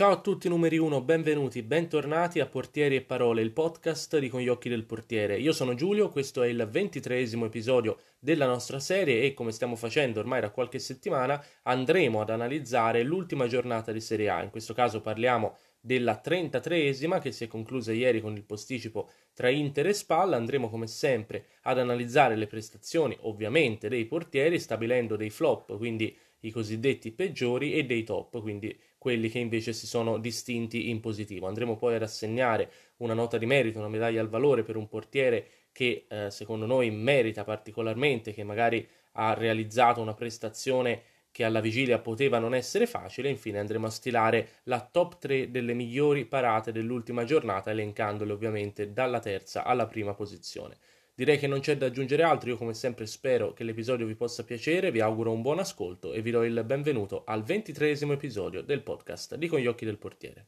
Ciao a tutti numeri 1, benvenuti, bentornati a Portieri e Parole, il podcast di Con gli occhi del portiere. Io sono Giulio, questo è il ventitreesimo episodio della nostra serie e come stiamo facendo ormai da qualche settimana andremo ad analizzare l'ultima giornata di Serie A. In questo caso parliamo della 33esima che si è conclusa ieri con il posticipo tra Inter e Spalla. Andremo come sempre ad analizzare le prestazioni ovviamente dei portieri stabilendo dei flop, quindi i cosiddetti peggiori e dei top, quindi quelli che invece si sono distinti in positivo. Andremo poi ad assegnare una nota di merito, una medaglia al valore per un portiere che eh, secondo noi merita particolarmente, che magari ha realizzato una prestazione che alla vigilia poteva non essere facile. Infine andremo a stilare la top 3 delle migliori parate dell'ultima giornata, elencandole ovviamente dalla terza alla prima posizione. Direi che non c'è da aggiungere altro, io come sempre spero che l'episodio vi possa piacere, vi auguro un buon ascolto e vi do il benvenuto al ventitresimo episodio del podcast di Con gli occhi del portiere.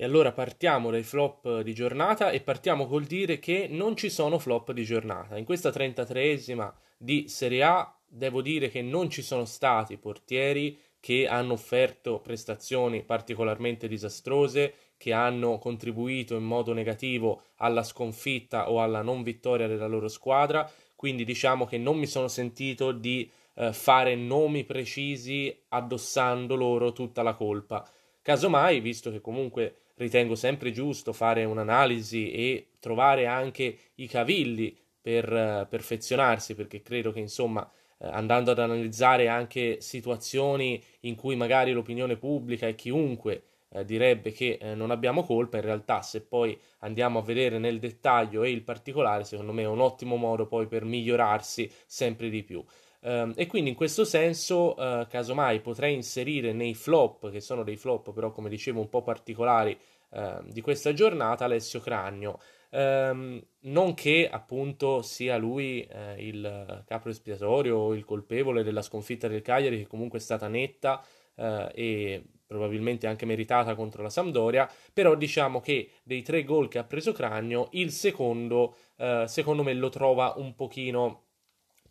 E allora partiamo dai flop di giornata e partiamo col dire che non ci sono flop di giornata. In questa 33esima di Serie A devo dire che non ci sono stati portieri che hanno offerto prestazioni particolarmente disastrose, che hanno contribuito in modo negativo alla sconfitta o alla non vittoria della loro squadra, quindi diciamo che non mi sono sentito di eh, fare nomi precisi addossando loro tutta la colpa. Casomai, visto che comunque ritengo sempre giusto fare un'analisi e trovare anche i cavilli per eh, perfezionarsi, perché credo che insomma andando ad analizzare anche situazioni in cui magari l'opinione pubblica e chiunque eh, direbbe che eh, non abbiamo colpa, in realtà se poi andiamo a vedere nel dettaglio e il particolare, secondo me è un ottimo modo poi per migliorarsi sempre di più. Um, e quindi in questo senso, casomai potrei inserire nei flop, che sono dei flop però come dicevo un po' particolari uh, di questa giornata, Alessio Cragno ehm, non che appunto sia lui eh, il capo espiatorio o il colpevole della sconfitta del Cagliari, che comunque è stata netta eh, e probabilmente anche meritata contro la Sampdoria, però diciamo che dei tre gol che ha preso Cragno, il secondo eh, secondo me lo trova un pochino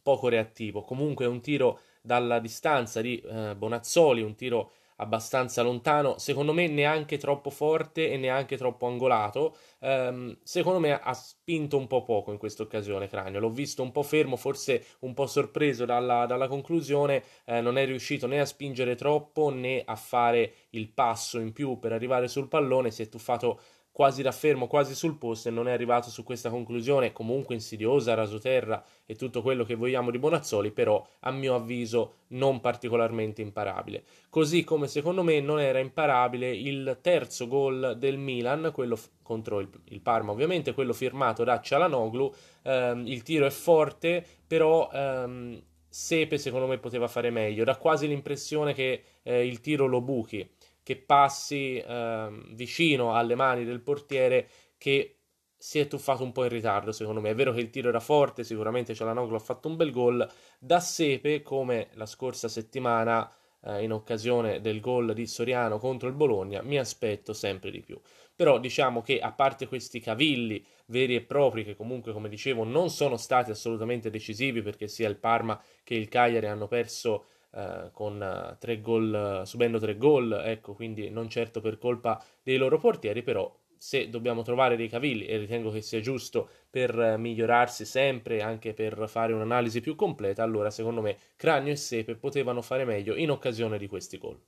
poco reattivo, comunque è un tiro dalla distanza di eh, Bonazzoli, un tiro abbastanza lontano, secondo me neanche troppo forte e neanche troppo angolato. Um, secondo me ha spinto un po' poco in questa occasione Cranio, l'ho visto un po' fermo, forse un po' sorpreso dalla, dalla conclusione, eh, non è riuscito né a spingere troppo né a fare il passo in più per arrivare sul pallone, si è tuffato quasi da fermo, quasi sul posto e non è arrivato su questa conclusione comunque insidiosa, rasoterra e tutto quello che vogliamo di Bonazzoli, però a mio avviso non particolarmente imparabile. Così come secondo me non era imparabile il terzo gol del Milan, quello f- contro il, il, Parma ovviamente, quello firmato da Cialanoglu, ehm, il tiro è forte, però... Ehm, Sepe secondo me poteva fare meglio, dà quasi l'impressione che eh, il tiro lo buchi che passi eh, vicino alle mani del portiere che si è tuffato un po' in ritardo secondo me. È vero che il tiro era forte, sicuramente Cialanoglu ha fatto un bel gol. Da Sepe, come la scorsa settimana eh, in occasione del gol di Soriano contro il Bologna, mi aspetto sempre di più. Però diciamo che a parte questi cavilli veri e propri che comunque come dicevo non sono stati assolutamente decisivi perché sia il Parma che il Cagliari hanno perso eh, con uh, tre gol, subendo tre gol, ecco, quindi non certo per colpa dei loro portieri, però se dobbiamo trovare dei cavilli e ritengo che sia giusto per uh, migliorarsi sempre, anche per fare un'analisi più completa, allora secondo me Cranio e Sepe potevano fare meglio in occasione di questi gol.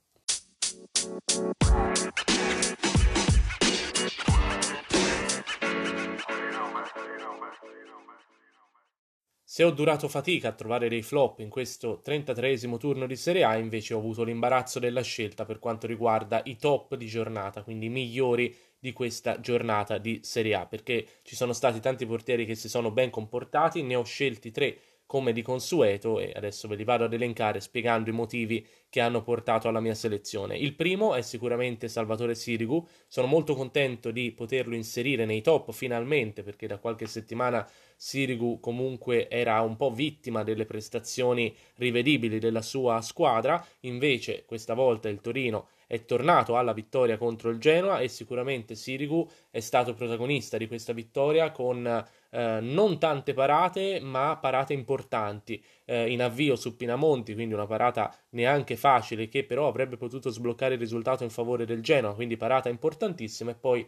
Se ho durato fatica a trovare dei flop in questo 33 turno di Serie A, invece ho avuto l'imbarazzo della scelta per quanto riguarda i top di giornata, quindi i migliori di questa giornata di Serie A, perché ci sono stati tanti portieri che si sono ben comportati, ne ho scelti tre come di consueto e adesso ve li vado ad elencare spiegando i motivi che hanno portato alla mia selezione. Il primo è sicuramente Salvatore Sirigu, sono molto contento di poterlo inserire nei top finalmente perché da qualche settimana Sirigu comunque era un po' vittima delle prestazioni rivedibili della sua squadra, invece questa volta il Torino è tornato alla vittoria contro il Genoa e sicuramente Sirigu è stato protagonista di questa vittoria con eh, non tante parate, ma parate importanti. Eh, in avvio su Pinamonti, quindi una parata neanche facile, che però avrebbe potuto sbloccare il risultato in favore del Genoa, quindi parata importantissima e poi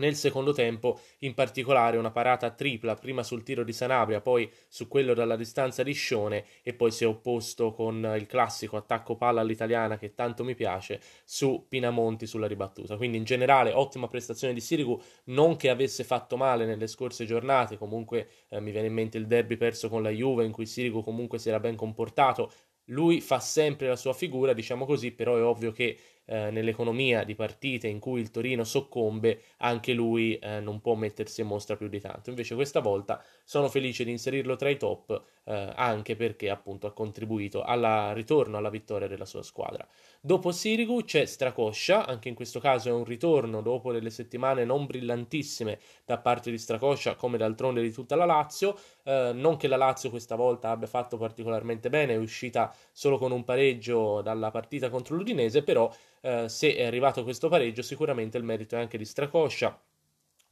nel secondo tempo, in particolare, una parata tripla, prima sul tiro di Sanabria, poi su quello dalla distanza di Scione e poi si è opposto con il classico attacco palla all'italiana che tanto mi piace su Pinamonti sulla ribattuta. Quindi in generale ottima prestazione di Sirigu, non che avesse fatto male nelle scorse giornate, comunque eh, mi viene in mente il derby perso con la Juve in cui Sirigu comunque si era ben comportato. Lui fa sempre la sua figura, diciamo così, però è ovvio che eh, nell'economia di partite in cui il Torino soccombe, anche lui eh, non può mettersi in mostra più di tanto. Invece questa volta sono felice di inserirlo tra i top, eh, anche perché appunto ha contribuito al ritorno alla vittoria della sua squadra. Dopo Sirigu c'è Stracoscia, anche in questo caso è un ritorno dopo delle settimane non brillantissime da parte di Stracoscia, come d'altronde di tutta la Lazio. Eh, non che la Lazio questa volta abbia fatto particolarmente bene, è uscita solo con un pareggio dalla partita contro l'Udinese, però eh, se è arrivato questo pareggio sicuramente il merito è anche di Stracoscia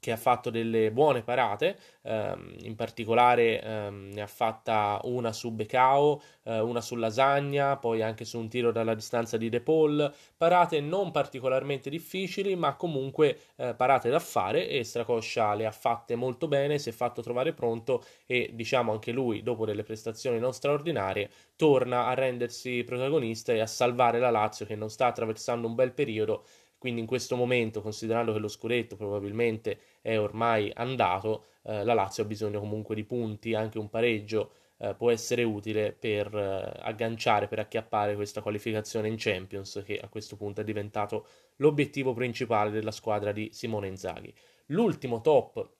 che ha fatto delle buone parate, ehm, in particolare ehm, ne ha fatta una su Becao, eh, una su Lasagna, poi anche su un tiro dalla distanza di De Paul, parate non particolarmente difficili, ma comunque eh, parate da fare e Stracoscia le ha fatte molto bene, si è fatto trovare pronto e diciamo anche lui, dopo delle prestazioni non straordinarie, torna a rendersi protagonista e a salvare la Lazio che non sta attraversando un bel periodo quindi in questo momento, considerando che lo scudetto probabilmente è ormai andato, eh, la Lazio ha bisogno comunque di punti, anche un pareggio eh, può essere utile per eh, agganciare, per acchiappare questa qualificazione in Champions, che a questo punto è diventato l'obiettivo principale della squadra di Simone Inzaghi. L'ultimo top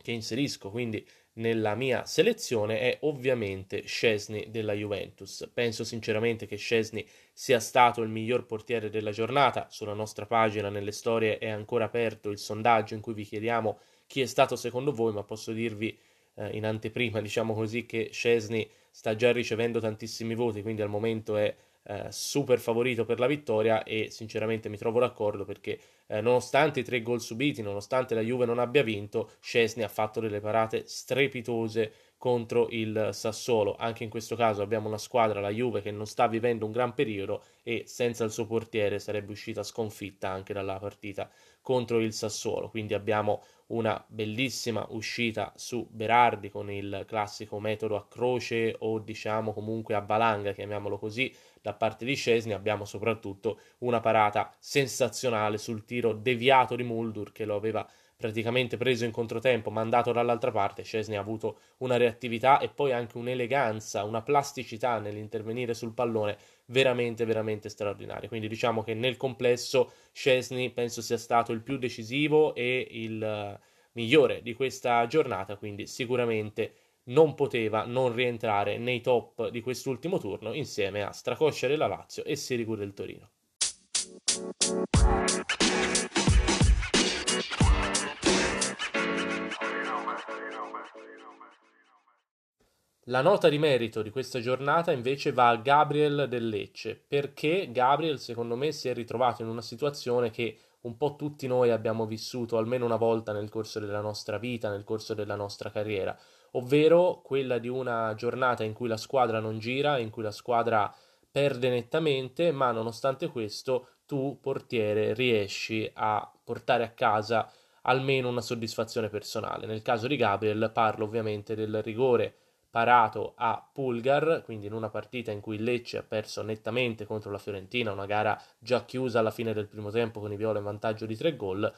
che inserisco, quindi nella mia selezione è ovviamente Scesni della Juventus. Penso sinceramente che Scesni sia stato il miglior portiere della giornata. Sulla nostra pagina nelle storie è ancora aperto il sondaggio in cui vi chiediamo chi è stato secondo voi, ma posso dirvi eh, in anteprima, diciamo così, che Scesni sta già ricevendo tantissimi voti, quindi al momento è eh, super favorito per la vittoria e sinceramente mi trovo d'accordo perché eh, nonostante i tre gol subiti, nonostante la Juve non abbia vinto, Scesni ha fatto delle parate strepitose contro il Sassuolo. Anche in questo caso abbiamo una squadra, la Juve, che non sta vivendo un gran periodo e senza il suo portiere sarebbe uscita sconfitta anche dalla partita contro il Sassuolo. Quindi abbiamo una bellissima uscita su Berardi con il classico metodo a croce o diciamo comunque a valanga, chiamiamolo così, da parte di Scesni. Abbiamo soprattutto una parata sensazionale sul tiro deviato di Muldur che lo aveva praticamente preso in controtempo, mandato dall'altra parte, Scesni ha avuto una reattività e poi anche un'eleganza, una plasticità nell'intervenire sul pallone veramente, veramente straordinaria. Quindi diciamo che nel complesso Scesni penso sia stato il più decisivo e il uh, migliore di questa giornata, quindi sicuramente non poteva non rientrare nei top di quest'ultimo turno insieme a Stracoscia della Lazio e Sirigu del Torino. La nota di merito di questa giornata invece va a Gabriel del Lecce, perché Gabriel secondo me si è ritrovato in una situazione che un po' tutti noi abbiamo vissuto almeno una volta nel corso della nostra vita, nel corso della nostra carriera, ovvero quella di una giornata in cui la squadra non gira, in cui la squadra perde nettamente, ma nonostante questo tu, portiere, riesci a portare a casa almeno una soddisfazione personale. Nel caso di Gabriel parlo ovviamente del rigore parato a Pulgar, quindi in una partita in cui Lecce ha perso nettamente contro la Fiorentina, una gara già chiusa alla fine del primo tempo con i viola in vantaggio di tre gol,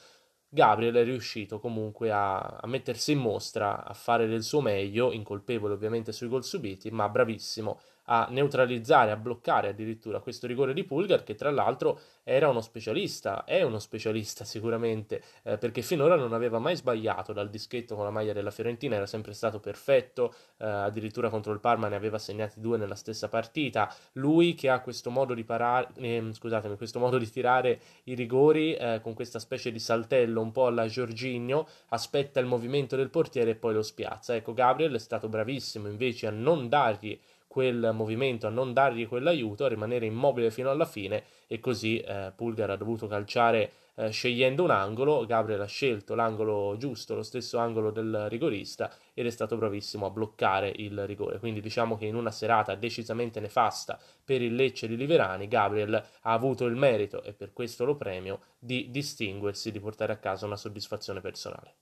Gabriel è riuscito comunque a, a, mettersi in mostra, a fare del suo meglio, incolpevole ovviamente sui gol subiti, ma bravissimo a neutralizzare, a bloccare addirittura questo rigore di Pulgar che tra l'altro era uno specialista, è uno specialista sicuramente, eh, perché finora non aveva mai sbagliato dal dischetto con la maglia della Fiorentina, era sempre stato perfetto, eh, addirittura contro il Parma ne aveva segnati due nella stessa partita. Lui che ha questo modo di parare, eh, scusatemi, questo modo di tirare i rigori eh, con questa specie di saltello un po' alla Giorginio, aspetta il movimento del portiere e poi lo spiazza. Ecco, Gabriel è stato bravissimo invece a non dargli quel movimento, a non dargli quell'aiuto, a rimanere immobile fino alla fine e così eh, Pulgar ha dovuto calciare eh, scegliendo un angolo, Gabriel ha scelto l'angolo giusto, lo stesso angolo del rigorista ed è stato bravissimo a bloccare il rigore. Quindi diciamo che in una serata decisamente nefasta per il Lecce di Liverani, Gabriel ha avuto il merito e per questo lo premio di distinguersi, di portare a casa una soddisfazione personale.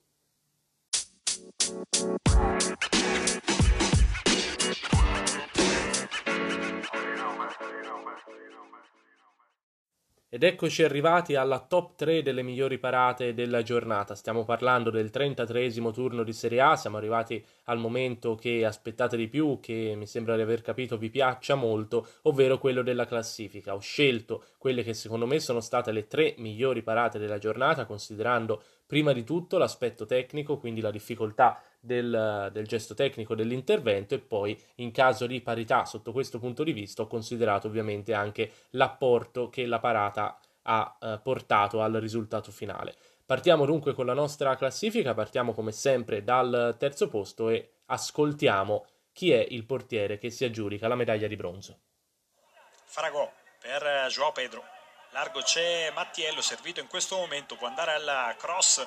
Ed eccoci arrivati alla top 3 delle migliori parate della giornata. Stiamo parlando del 33 turno di Serie A, siamo arrivati al momento che aspettate di più, che mi sembra di aver capito vi piaccia molto, ovvero quello della classifica. Ho scelto quelle che secondo me sono state le tre migliori parate della giornata, considerando prima di tutto l'aspetto tecnico, quindi la difficoltà del, del, gesto tecnico dell'intervento e poi in caso di parità sotto questo punto di vista ho considerato ovviamente anche l'apporto che la parata ha eh, portato al risultato finale. Partiamo dunque con la nostra classifica, partiamo come sempre dal terzo posto e ascoltiamo chi è il portiere che si aggiudica la medaglia di bronzo. Faragò per eh, Joao Pedro. Largo c'è Mattiello, servito in questo momento, può andare alla cross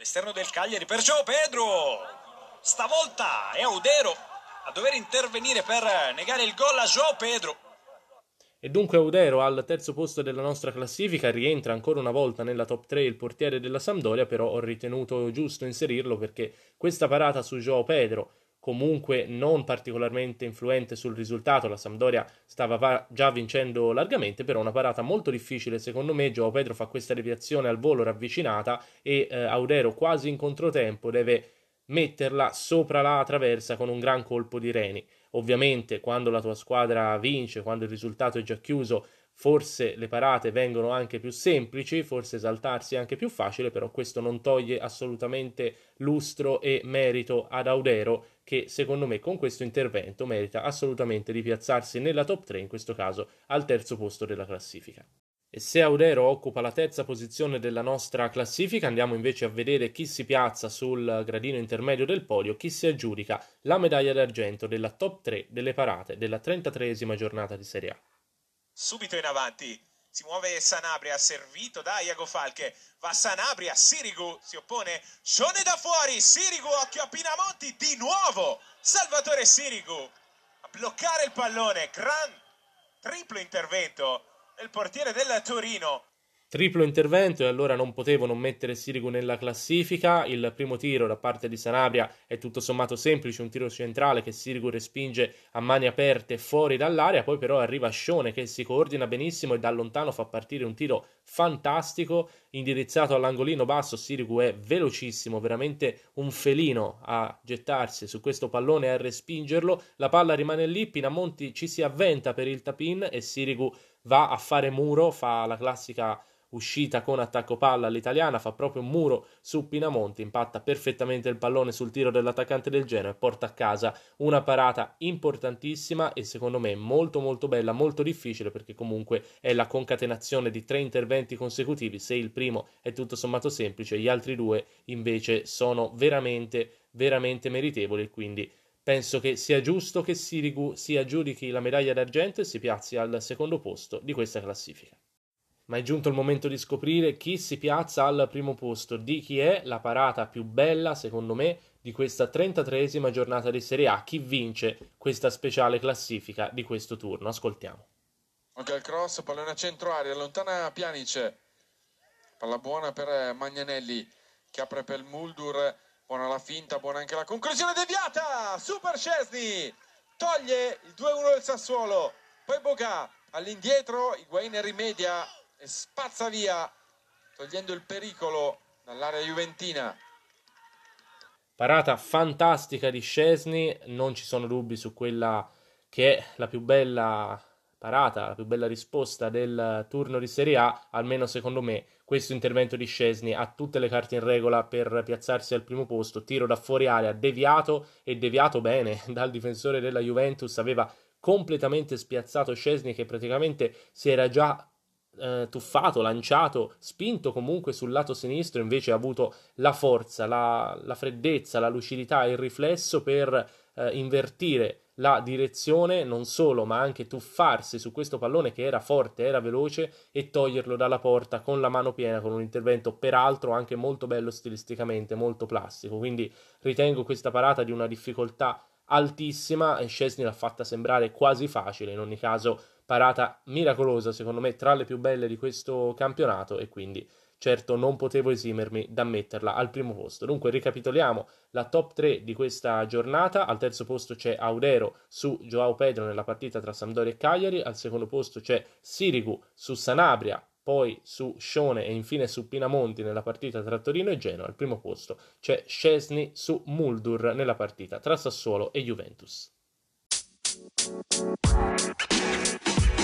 L'esterno del Cagliari per Gio Pedro. Stavolta è Audero a dover intervenire per negare il gol a Gio Pedro. E dunque Audero al terzo posto della nostra classifica rientra ancora una volta nella top 3 il portiere della Sampdoria, però ho ritenuto giusto inserirlo perché questa parata su Gio Pedro comunque non particolarmente influente sul risultato, la Sampdoria stava già vincendo largamente, però una parata molto difficile secondo me, Gio Pedro fa questa deviazione al volo ravvicinata e eh, Audero quasi in controtempo deve metterla sopra la traversa con un gran colpo di reni. Ovviamente quando la tua squadra vince, quando il risultato è già chiuso, forse le parate vengono anche più semplici, forse esaltarsi è anche più facile, però questo non toglie assolutamente lustro e merito ad Audero che secondo me con questo intervento merita assolutamente di piazzarsi nella top 3, in questo caso al terzo posto della classifica. E se Audero occupa la terza posizione della nostra classifica, andiamo invece a vedere chi si piazza sul gradino intermedio del podio, chi si aggiudica la medaglia d'argento della top 3 delle parate della 33esima giornata di Serie A subito in avanti. Si muove Sanabria, servito da Iago Falche. Va Sanabria, Sirigu si oppone. Scione da fuori, Sirigu, occhio a Pinamonti, di nuovo. Salvatore Sirigu a bloccare il pallone. Gran triplo intervento del portiere del Torino. Triplo intervento e allora non potevo non mettere Sirigu nella classifica. Il primo tiro da parte di Sanabria è tutto sommato semplice, un tiro centrale che Sirigu respinge a mani aperte fuori dall'area, poi però arriva Scione che si coordina benissimo e da lontano fa partire un tiro fantastico indirizzato all'angolino basso. Sirigu è velocissimo, veramente un felino a gettarsi su questo pallone e a respingerlo. La palla rimane lì, Pinamonti ci si avventa per il tapin e Sirigu va a fare muro, fa la classica uscita con attacco palla all'italiana, fa proprio un muro su Pinamonti, impatta perfettamente il pallone sul tiro dell'attaccante del Genoa e porta a casa una parata importantissima e secondo me molto molto bella, molto difficile perché comunque è la concatenazione di tre interventi consecutivi, se il primo è tutto sommato semplice, gli altri due invece sono veramente veramente meritevoli, quindi penso che sia giusto che Sirigu si aggiudichi la medaglia d'argento e si piazzi al secondo posto di questa classifica ma è giunto il momento di scoprire chi si piazza al primo posto, di chi è la parata più bella, secondo me, di questa 33esima giornata di Serie A, chi vince questa speciale classifica di questo turno. Ascoltiamo. Anche il cross, pallone a centro aria, allontana Pianic, palla buona per Magnanelli che apre per Muldur, buona la finta, buona anche la conclusione deviata, Super Scesni, toglie il 2-1 del Sassuolo, poi Boga all'indietro, Higuain rimedia e spazza via togliendo il pericolo dall'area juventina. Parata fantastica di Scesni, non ci sono dubbi su quella che è la più bella parata, la più bella risposta del turno di Serie A, almeno secondo me questo intervento di Scesni ha tutte le carte in regola per piazzarsi al primo posto, tiro da fuori area, deviato e deviato bene dal difensore della Juventus, aveva completamente spiazzato Scesni che praticamente si era già eh, tuffato, lanciato, spinto comunque sul lato sinistro, invece ha avuto la forza, la, la freddezza, la lucidità il riflesso per eh, invertire la direzione non solo, ma anche tuffarsi su questo pallone che era forte, era veloce e toglierlo dalla porta con la mano piena, con un intervento peraltro anche molto bello stilisticamente, molto plastico. Quindi ritengo questa parata di una difficoltà altissima e Scesni l'ha fatta sembrare quasi facile, in ogni caso parata miracolosa, secondo me tra le più belle di questo campionato e quindi certo non potevo esimermi da metterla al primo posto. Dunque ricapitoliamo la top 3 di questa giornata, al terzo posto c'è Audero su Joao Pedro nella partita tra Sampdoria e Cagliari, al secondo posto c'è Sirigu su Sanabria, poi su Scione e infine su Pinamonti nella partita tra Torino e Genoa, al primo posto c'è Scesni su Muldur nella partita tra Sassuolo e Juventus. プーチン!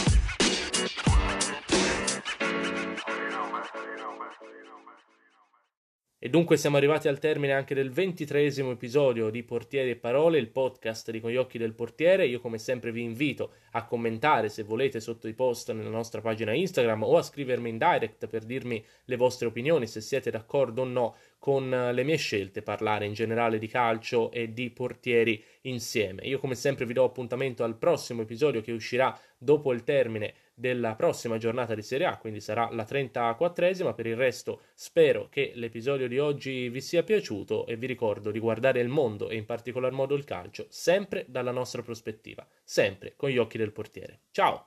E dunque siamo arrivati al termine anche del ventitresimo episodio di Portieri e Parole, il podcast di Con gli occhi del portiere. Io come sempre vi invito a commentare se volete sotto i post nella nostra pagina Instagram o a scrivermi in direct per dirmi le vostre opinioni, se siete d'accordo o no con le mie scelte, parlare in generale di calcio e di portieri insieme. Io come sempre vi do appuntamento al prossimo episodio che uscirà dopo il termine della prossima giornata di Serie A, quindi sarà la 34esima. Per il resto spero che l'episodio di oggi vi sia piaciuto e vi ricordo di guardare il mondo e in particolar modo il calcio sempre dalla nostra prospettiva, sempre con gli occhi del portiere. Ciao!